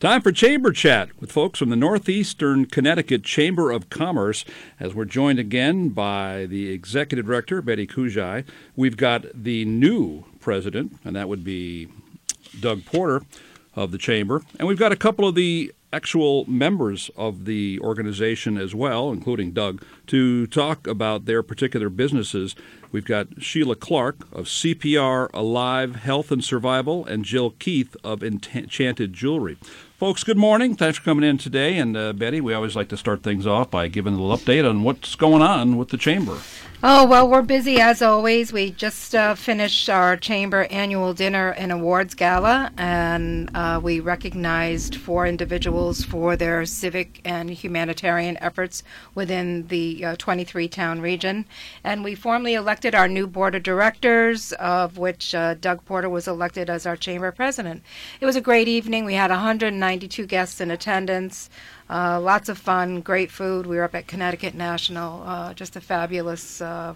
Time for Chamber Chat with folks from the Northeastern Connecticut Chamber of Commerce as we're joined again by the Executive Director, Betty Kujai. We've got the new president, and that would be Doug Porter of the Chamber. And we've got a couple of the actual members of the organization as well, including Doug, to talk about their particular businesses. We've got Sheila Clark of CPR Alive Health and Survival and Jill Keith of Enchanted Jewelry. Folks, good morning. Thanks for coming in today. And uh, Betty, we always like to start things off by giving a little update on what's going on with the chamber. Oh, well, we're busy as always. We just uh, finished our chamber annual dinner and awards gala, and uh, we recognized four individuals for their civic and humanitarian efforts within the uh, 23 town region. And we formally elected our new board of directors, of which uh, Doug Porter was elected as our chamber president. It was a great evening. We had 192 guests in attendance. Uh, lots of fun, great food. We were up at Connecticut National. Uh, just a fabulous, uh,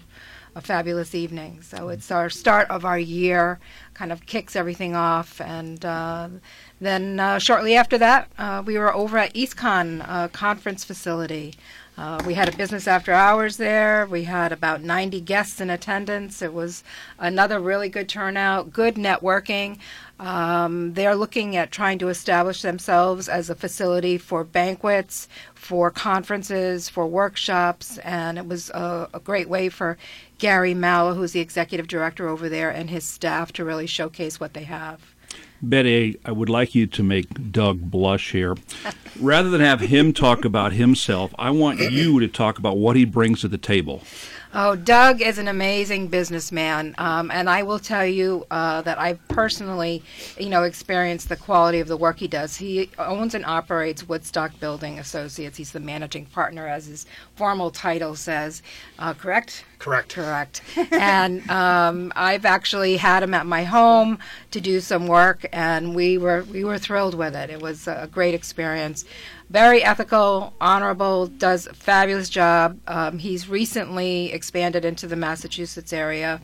a fabulous evening. So it's our start of our year, kind of kicks everything off. And uh, then uh, shortly after that, uh, we were over at EASTCONN conference facility. Uh, we had a business after hours there. We had about 90 guests in attendance. It was another really good turnout, good networking. Um, they're looking at trying to establish themselves as a facility for banquets, for conferences, for workshops, and it was a, a great way for Gary Mallow, who's the executive director over there, and his staff to really showcase what they have. Betty, I would like you to make Doug blush here. Rather than have him talk about himself, I want you to talk about what he brings to the table. Oh, Doug is an amazing businessman, um, and I will tell you uh, that I personally, you know, experienced the quality of the work he does. He owns and operates Woodstock Building Associates. He's the managing partner, as his formal title says. Uh, correct? Correct. Correct. and um, I've actually had him at my home to do some work, and we were we were thrilled with it. It was a great experience very ethical, honorable, does a fabulous job. Um, he's recently expanded into the Massachusetts area.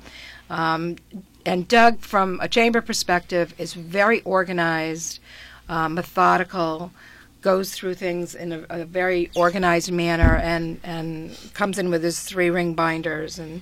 Um, and Doug, from a chamber perspective, is very organized, uh, methodical, goes through things in a, a, very organized manner, and, and comes in with his three ring binders. And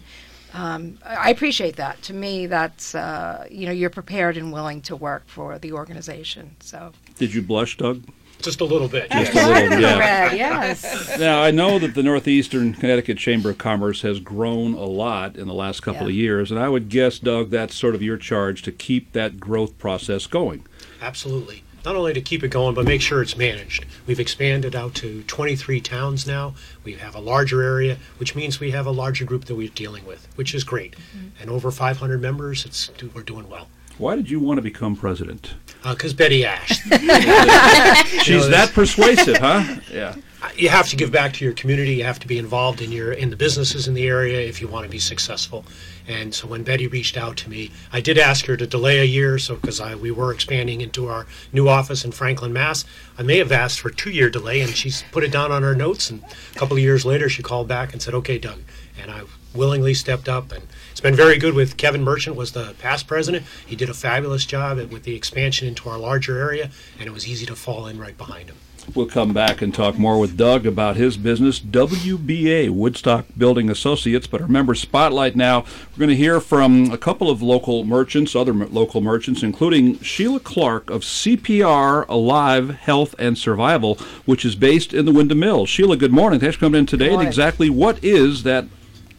um, I appreciate that. To me, that's uh, you know you're prepared and willing to work for the organization. So. Did you blush, Doug? Just a little bit. Just yes. a little, yeah. yes. Now I know that the Northeastern Connecticut Chamber of Commerce has grown a lot in the last couple yeah. of years, and I would guess, Doug, that's sort of your charge to keep that growth process going. Absolutely. Not only to keep it going, but make sure it's managed. We've expanded out to 23 towns now. We have a larger area, which means we have a larger group that we're dealing with, which is great. Mm-hmm. And over 500 members, it's we're doing well. Why did you want to become president? Because uh, Betty asked. She's that persuasive, huh? Yeah. You have to give back to your community. You have to be involved in your in the businesses in the area if you want to be successful. And so when Betty reached out to me, I did ask her to delay a year, so because we were expanding into our new office in Franklin, Mass. I may have asked for a two-year delay, and she's put it down on her notes. And a couple of years later, she called back and said, "Okay, Doug," and I willingly stepped up and it's been very good with Kevin Merchant was the past president. He did a fabulous job with the expansion into our larger area, and it was easy to fall in right behind him. We'll come back and talk more with Doug about his business, WBA, Woodstock Building Associates. But remember, Spotlight now, we're going to hear from a couple of local merchants, other local merchants, including Sheila Clark of CPR Alive Health and Survival, which is based in the Windham Mill. Sheila, good morning. Thanks for coming in today. And exactly what is that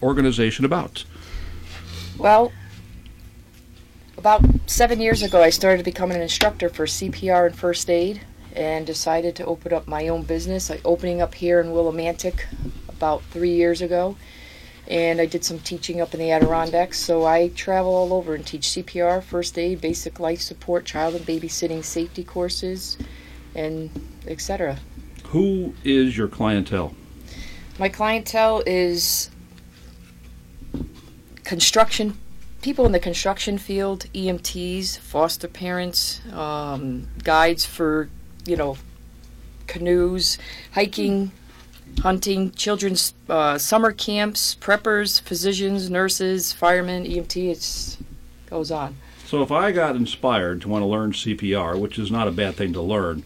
organization about? Well, about seven years ago, I started becoming an instructor for CPR and first aid and decided to open up my own business. I opening up here in Willimantic about three years ago, and I did some teaching up in the Adirondacks. So I travel all over and teach CPR, first aid, basic life support, child and babysitting safety courses, and etc. Who is your clientele? My clientele is construction people in the construction field, EMTs, foster parents, um, guides for you know canoes, hiking, hunting, children's uh, summer camps, preppers, physicians, nurses, firemen, EMT. It goes on. So if I got inspired to want to learn CPR, which is not a bad thing to learn,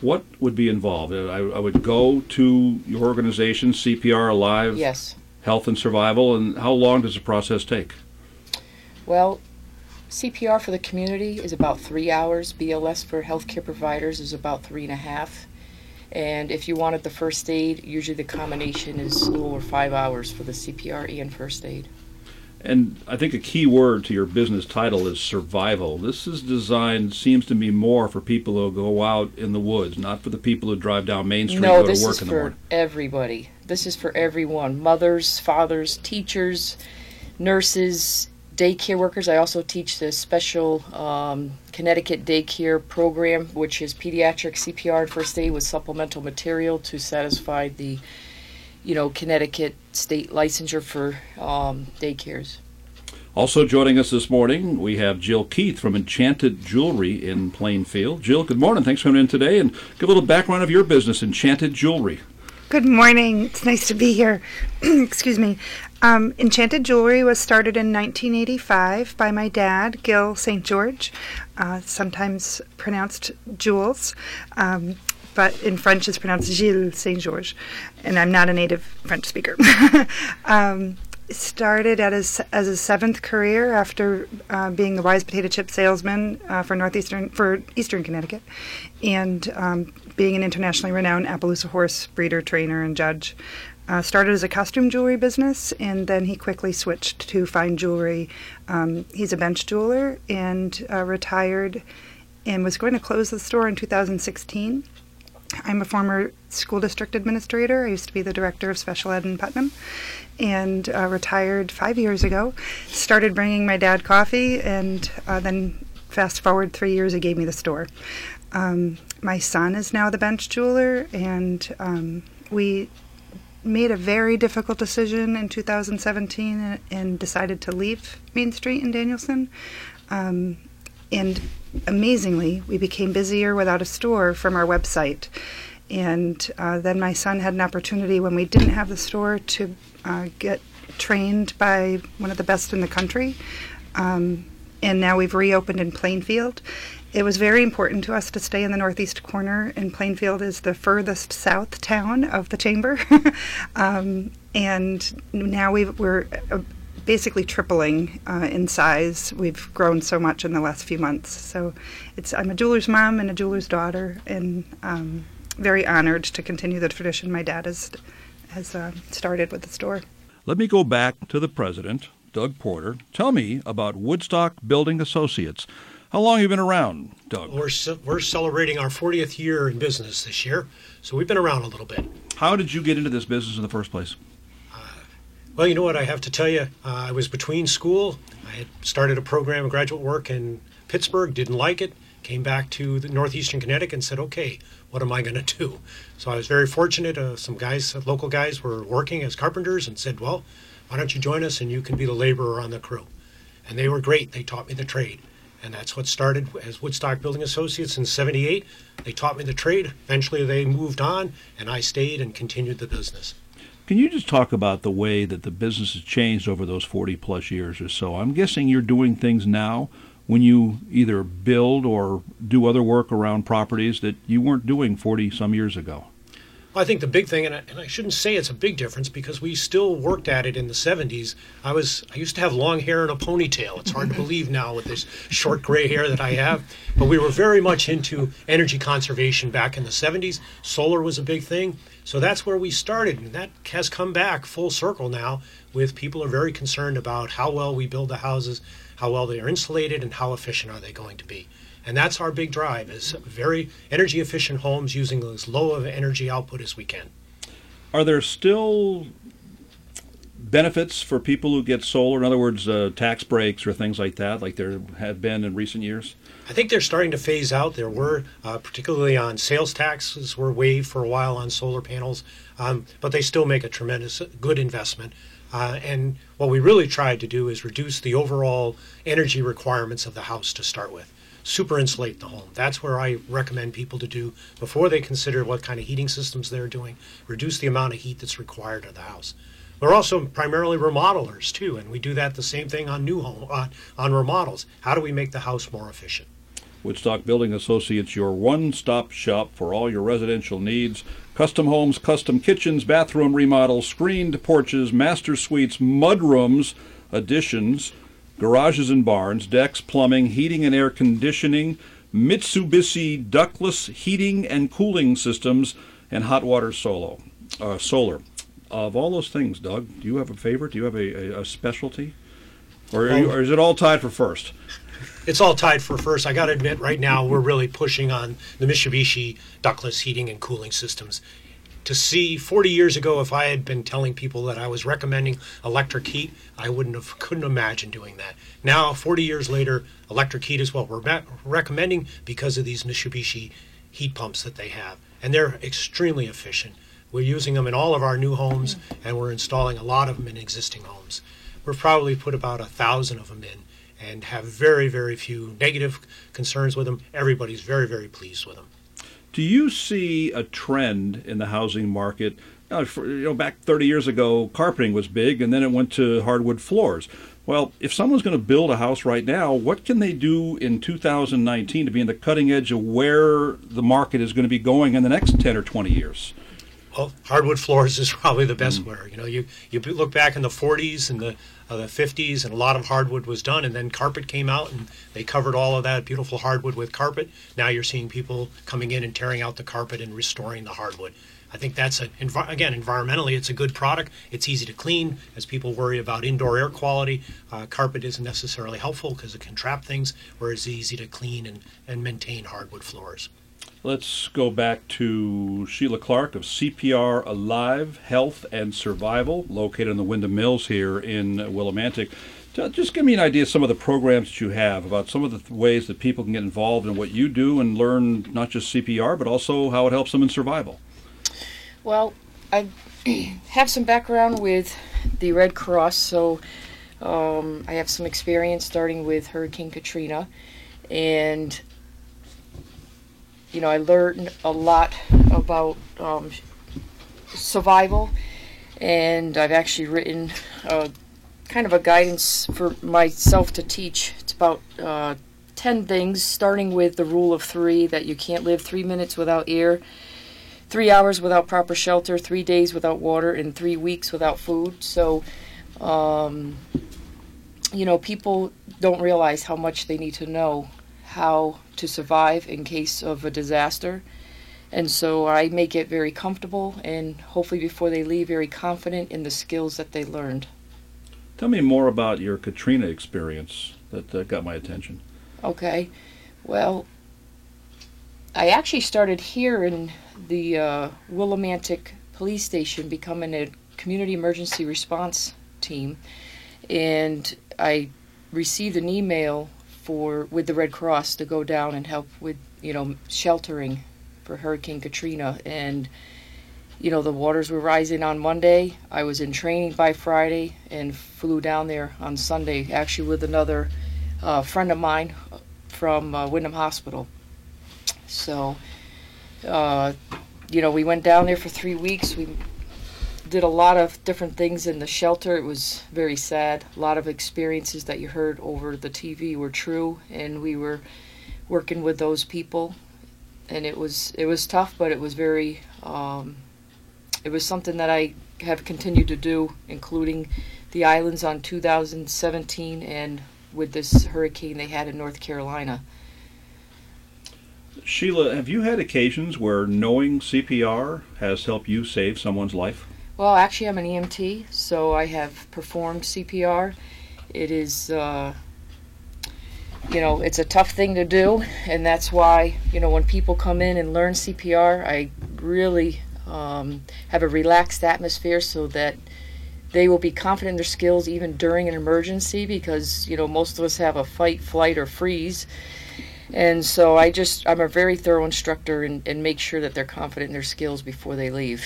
What would be involved? I, I would go to your organization, CPR Alive Yes. Health and Survival, and how long does the process take? Well, CPR for the community is about three hours. BLS for healthcare providers is about three and a half. And if you wanted the first aid, usually the combination is a little over five hours for the CPR and first aid. And I think a key word to your business title is survival. This is designed, seems to me, more for people who go out in the woods, not for the people who drive down Main Street no, and go this to work is in the for everybody. This is for everyone mothers, fathers, teachers, nurses, daycare workers. I also teach the special um, Connecticut daycare program, which is pediatric CPR and first aid with supplemental material to satisfy the, you know, Connecticut state licensure for um, daycares. Also joining us this morning, we have Jill Keith from Enchanted Jewelry in Plainfield. Jill, good morning. Thanks for coming in today and give a little background of your business, Enchanted Jewelry. Good morning. It's nice to be here. Excuse me. Um, Enchanted Jewelry was started in 1985 by my dad, Gil St. George, uh, sometimes pronounced Jules, um, but in French it's pronounced Gilles St. George, and I'm not a native French speaker. um, started at his, as a seventh career after uh, being the wise potato chip salesman uh, for northeastern for eastern Connecticut, and um, being an internationally renowned Appaloosa horse breeder, trainer, and judge. Uh, started as a costume jewelry business, and then he quickly switched to fine jewelry. Um, he's a bench jeweler and uh, retired, and was going to close the store in 2016. I'm a former school district administrator. I used to be the director of special ed in Putnam and uh, retired five years ago. Started bringing my dad coffee, and uh, then fast forward three years, he gave me the store. Um, my son is now the bench jeweler, and um, we made a very difficult decision in 2017 and, decided to leave Main Street in Danielson. Um, and amazingly, we became busier without a store from our website. And uh, then my son had an opportunity when we didn't have the store to uh, get trained by one of the best in the country. Um, and now we've reopened in Plainfield. It was very important to us to stay in the northeast corner, and Plainfield is the furthest south town of the chamber. um, and now we're uh, basically tripling uh, in size. We've grown so much in the last few months. So it's I'm a jeweler's mom and a jeweler's daughter, and um, very honored to continue the tradition my dad has has uh, started with the store. Let me go back to the president, Doug Porter. Tell me about Woodstock Building Associates. How long have you been around, Doug? We're, ce- we're celebrating our 40th year in business this year, so we've been around a little bit. How did you get into this business in the first place? Well, you know what? I have to tell you, uh, I was between school. I had started a program of graduate work in Pittsburgh, didn't like it, came back to the northeastern Connecticut and said, okay, what am I going to do? So I was very fortunate. Uh, some guys, uh, local guys, were working as carpenters and said, well, why don't you join us and you can be the laborer on the crew? And they were great. They taught me the trade. And that's what started as Woodstock Building Associates in 78. They taught me the trade. Eventually they moved on, and I stayed and continued the business. Can you just talk about the way that the business has changed over those 40 plus years or so? I'm guessing you're doing things now when you either build or do other work around properties that you weren't doing 40 some years ago. I think the big thing, and I, and I shouldn't say it's a big difference because we still worked at it in the 70s. I was I used to have long hair and a ponytail. It's hard to believe now with this short gray hair that I have. But we were very much into energy conservation back in the 70s. Solar was a big thing. So that's where we started, and that has come back full circle now. With people are very concerned about how well we build the houses, how well they are insulated, and how efficient are they going to be. And that's our big drive: is very energy efficient homes using as low of energy output as we can. Are there still benefits for people who get solar? In other words, uh, tax breaks or things like that, like there have been in recent years? I think they're starting to phase out. There were, uh, particularly on sales taxes, were waived for a while on solar panels, um, but they still make a tremendous good investment. Uh, and what we really tried to do is reduce the overall energy requirements of the house to start with. Super insulate the home. That's where I recommend people to do before they consider what kind of heating systems they're doing. Reduce the amount of heat that's required of the house. We're also primarily remodelers too, and we do that the same thing on new home on, on remodels. How do we make the house more efficient? Woodstock Building Associates, your one stop shop for all your residential needs. Custom homes, custom kitchens, bathroom remodels, screened porches, master suites, mudrooms, additions, garages and barns, decks, plumbing, heating and air conditioning, Mitsubishi ductless heating and cooling systems, and hot water solo, uh, solar. Of all those things, Doug, do you have a favorite? Do you have a, a, a specialty? Or, you, or is it all tied for first? it's all tied for first. I got to admit, right now we're really pushing on the Mitsubishi ductless heating and cooling systems. To see 40 years ago, if I had been telling people that I was recommending electric heat, I wouldn't have couldn't imagine doing that. Now, 40 years later, electric heat is what we're recommending because of these Mitsubishi heat pumps that they have, and they're extremely efficient. We're using them in all of our new homes, and we're installing a lot of them in existing homes. We've probably put about a thousand of them in, and have very, very few negative concerns with them. Everybody's very, very pleased with them. Do you see a trend in the housing market? Uh, for, you know, back 30 years ago, carpeting was big, and then it went to hardwood floors. Well, if someone's going to build a house right now, what can they do in 2019 to be in the cutting edge of where the market is going to be going in the next 10 or 20 years? Well, hardwood floors is probably the best mm. where you know you you look back in the 40s and the uh, the 50s, and a lot of hardwood was done, and then carpet came out, and they covered all of that beautiful hardwood with carpet. Now you're seeing people coming in and tearing out the carpet and restoring the hardwood. I think that's a again environmentally it's a good product. It's easy to clean. As people worry about indoor air quality, uh, carpet isn't necessarily helpful because it can trap things. Whereas it's easy to clean and, and maintain hardwood floors. Let's go back to Sheila Clark of CPR Alive Health and Survival, located in the Windham Mills here in Willimantic. Just give me an idea of some of the programs that you have, about some of the ways that people can get involved in what you do and learn not just CPR, but also how it helps them in survival. Well, I have some background with the Red Cross, so um, I have some experience starting with Hurricane Katrina, and you know, I learned a lot about um, survival, and I've actually written a, kind of a guidance for myself to teach. It's about uh, 10 things, starting with the rule of three that you can't live three minutes without air, three hours without proper shelter, three days without water, and three weeks without food. So, um, you know, people don't realize how much they need to know how to survive in case of a disaster. And so I make it very comfortable and hopefully before they leave, very confident in the skills that they learned. Tell me more about your Katrina experience that uh, got my attention. Okay. Well, I actually started here in the uh, Willimantic Police Station, becoming a community emergency response team. And I received an email for with the Red Cross to go down and help with you know sheltering for Hurricane Katrina and you know the waters were rising on Monday. I was in training by Friday and flew down there on Sunday actually with another uh, friend of mine from uh, Windham Hospital. So uh, you know we went down there for three weeks. We did a lot of different things in the shelter. It was very sad. A lot of experiences that you heard over the TV were true, and we were working with those people, and it was it was tough, but it was very um, it was something that I have continued to do, including the islands on 2017 and with this hurricane they had in North Carolina. Sheila, have you had occasions where knowing CPR has helped you save someone's life? Well, actually, I'm an EMT, so I have performed CPR. It is, uh, you know, it's a tough thing to do, and that's why, you know, when people come in and learn CPR, I really um, have a relaxed atmosphere so that they will be confident in their skills even during an emergency because, you know, most of us have a fight, flight, or freeze. And so I just, I'm a very thorough instructor and, and make sure that they're confident in their skills before they leave.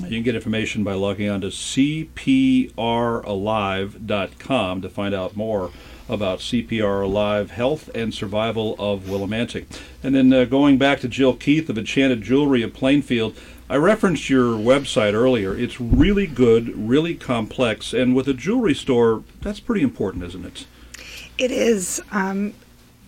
You can get information by logging on to cpralive.com to find out more about CPR Alive Health and Survival of Willimantic. And then uh, going back to Jill Keith of Enchanted Jewelry of Plainfield, I referenced your website earlier. It's really good, really complex, and with a jewelry store, that's pretty important, isn't it? It is. Um,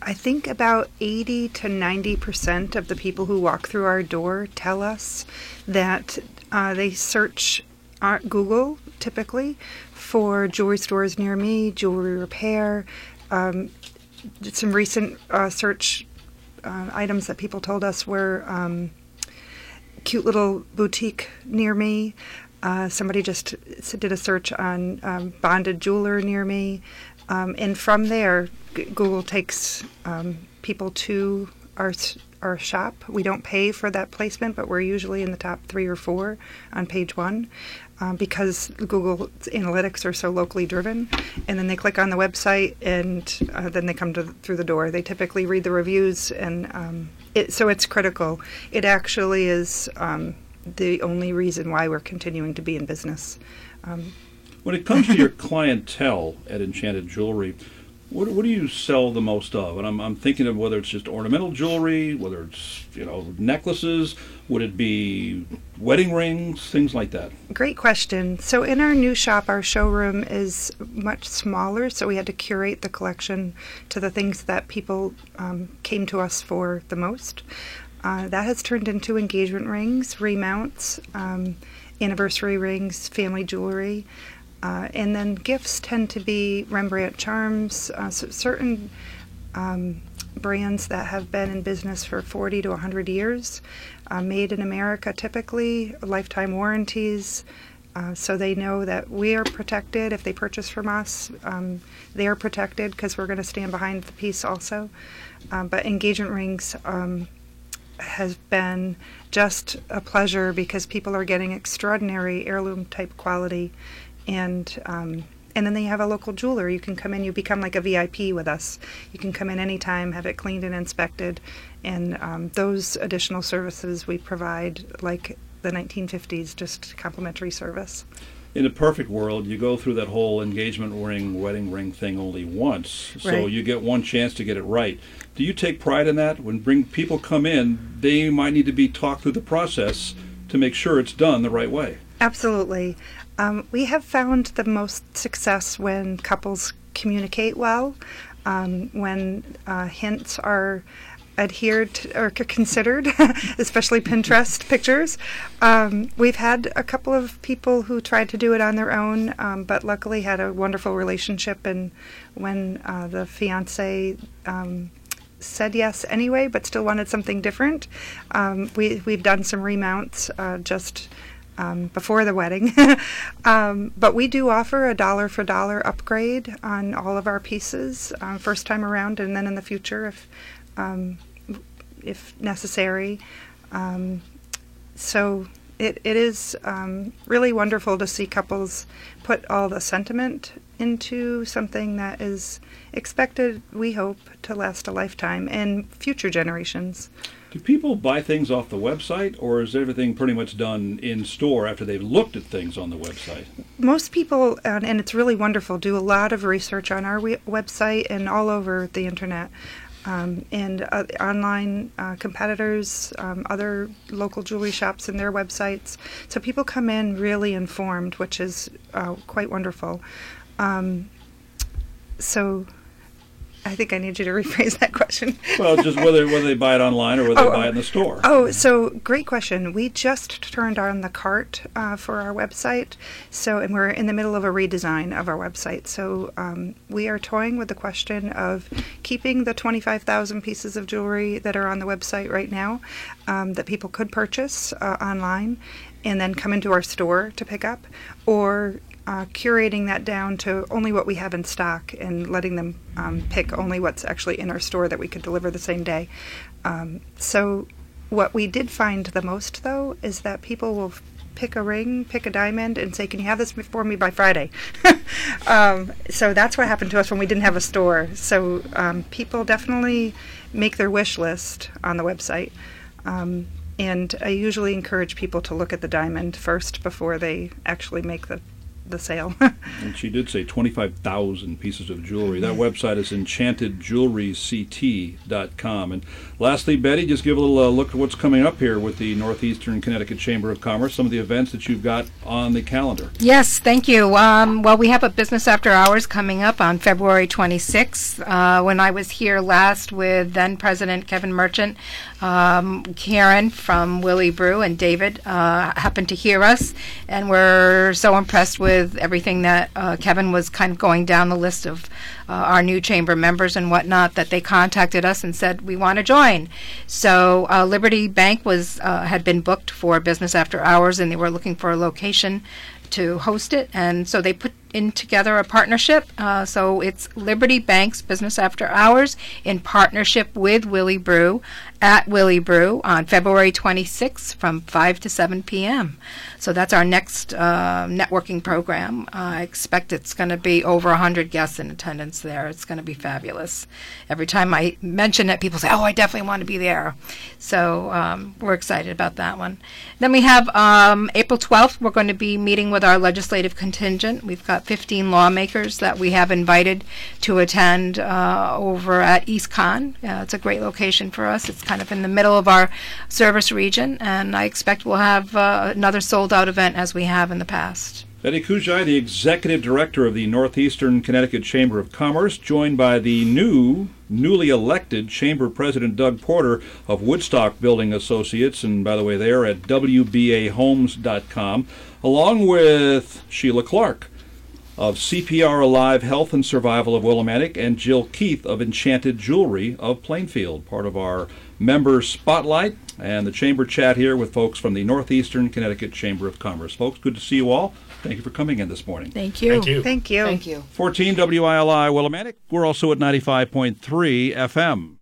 I think about 80 to 90 percent of the people who walk through our door tell us that uh, they search uh, Google typically for jewelry stores near me, jewelry repair. Um, some recent uh, search uh, items that people told us were um, cute little boutique near me. Uh, somebody just did a search on um, bonded jeweler near me. Um, and from there, G- Google takes um, people to our our shop. We don't pay for that placement, but we're usually in the top three or four on page one um, because Google analytics are so locally driven. And then they click on the website, and uh, then they come to, through the door. They typically read the reviews, and um, it, so it's critical. It actually is um, the only reason why we're continuing to be in business. Um, when it comes to your clientele at Enchanted Jewelry, what, what do you sell the most of? And I'm, I'm thinking of whether it's just ornamental jewelry, whether it's you know necklaces, would it be wedding rings, things like that? Great question. So in our new shop, our showroom is much smaller, so we had to curate the collection to the things that people um, came to us for the most. Uh, that has turned into engagement rings, remounts, um, anniversary rings, family jewelry. Uh, and then gifts tend to be Rembrandt charms, uh, so certain um, brands that have been in business for 40 to 100 years, uh, made in America typically, lifetime warranties. Uh, so they know that we are protected if they purchase from us. Um, they are protected because we're going to stand behind the piece also. Um, but engagement rings um, has been just a pleasure because people are getting extraordinary heirloom type quality and um, and then they have a local jeweler. You can come in, you become like a VIP with us. You can come in anytime, have it cleaned and inspected, and um, those additional services we provide, like the 1950s, just complimentary service. In a perfect world, you go through that whole engagement ring, wedding ring thing only once, so Right. you get one chance to get it right. Do you take pride in that? When bring people come in, they might need to be talked through the process to make sure it's done the right way. Absolutely. Um, we have found the most success when couples communicate well, um, when uh, hints are adhered to, or considered, especially Pinterest pictures. Um, we've had a couple of people who tried to do it on their own, um, but luckily had a wonderful relationship. And when uh, the fiance um, said yes anyway, but still wanted something different. Um, we we've done some remounts uh, just um, before the wedding, um, but we do offer a dollar for dollar upgrade on all of our pieces um, first time around, and then in the future if um, if necessary. Um, so it, it is um, really wonderful to see couples put all the sentiment into something that is expected, we hope, to last a lifetime and future generations. Do people buy things off the website, or is everything pretty much done in store after they've looked at things on the website? Most people, and, it's really wonderful, do a lot of research on our we- website and all over the internet. Um, and uh, online uh, competitors, um, other local jewelry shops and their websites. So people come in really informed, which is uh, quite wonderful. Um, so I think I need you to rephrase that question. Well, just whether whether they buy it online or whether Oh, they buy oh. it in the store. Oh, so great question. We just turned on the cart uh, for our website, so and we're in the middle of a redesign of our website. So um, we are toying with the question of keeping the 25,000 pieces of jewelry that are on the website right now um, that people could purchase uh, online, and then come into our store to pick up, or uh, curating that down to only what we have in stock and letting them um, pick only what's actually in our store that we could deliver the same day. Um, so, what we did find the most, though, is that people will pick a ring, pick a diamond, and say, "Can you have this for me by Friday?" um, so that's what happened to us when we didn't have a store. So um, people definitely make their wish list on the website. Um, and I usually encourage people to look at the diamond first before they actually make the the sale. And she did say 25,000 pieces of jewelry. That website is enchantedjewelryct.com. And lastly, Betty, just give a little uh, look at what's coming up here with the Northeastern Connecticut Chamber of Commerce, some of the events that you've got on the calendar. Yes, thank you. Um, well, we have a business after hours coming up on February 26th. Uh, when I was here last with then President Kevin Merchant, um, Karen from Willi Brew and David uh, happened to hear us, and were so impressed with everything that uh, Kevin was kind of going down the list of uh, our new chamber members and whatnot that they contacted us and said we want to join. So uh, Liberty Bank was uh, had been booked for business after hours, and they were looking for a location to host it, and so they put in together a partnership. Uh, so it's Liberty Bank's Business After Hours in partnership with Willi Brew at Willi Brew on February 26th from 5 to 7 p.m. So that's our next uh, networking program. I expect it's going to be over 100 guests in attendance there. It's going to be fabulous. Every time I mention it, people say, "Oh, I definitely want to be there." So um, we're excited about that one. Then we have um, April 12th. We're going to be meeting with our legislative contingent. We've got 15 lawmakers that we have invited to attend uh, over at EASTCONN. Uh, it's a great location for us. It's kind of in the middle of our service region, and I expect we'll have uh, another sold out event as we have in the past. Betty Kujai, the executive director of the Northeastern Connecticut Chamber of Commerce, joined by the new, newly elected Chamber President Doug Porter of Woodstock Building Associates, and by the way, they're at WBAHomes.com, along with Sheila Clark of CPR Alive Health and Survival of Willimantic, and Jill Keith of Enchanted Jewelry of Plainfield, part of our member spotlight and the chamber chat here with folks from the Northeastern Connecticut Chamber of Commerce. Folks, good to see you all. Thank you for coming in this morning. Thank you. Thank you. Thank you. Thank you. 14 WILI Willimantic. We're also at 95.3 FM.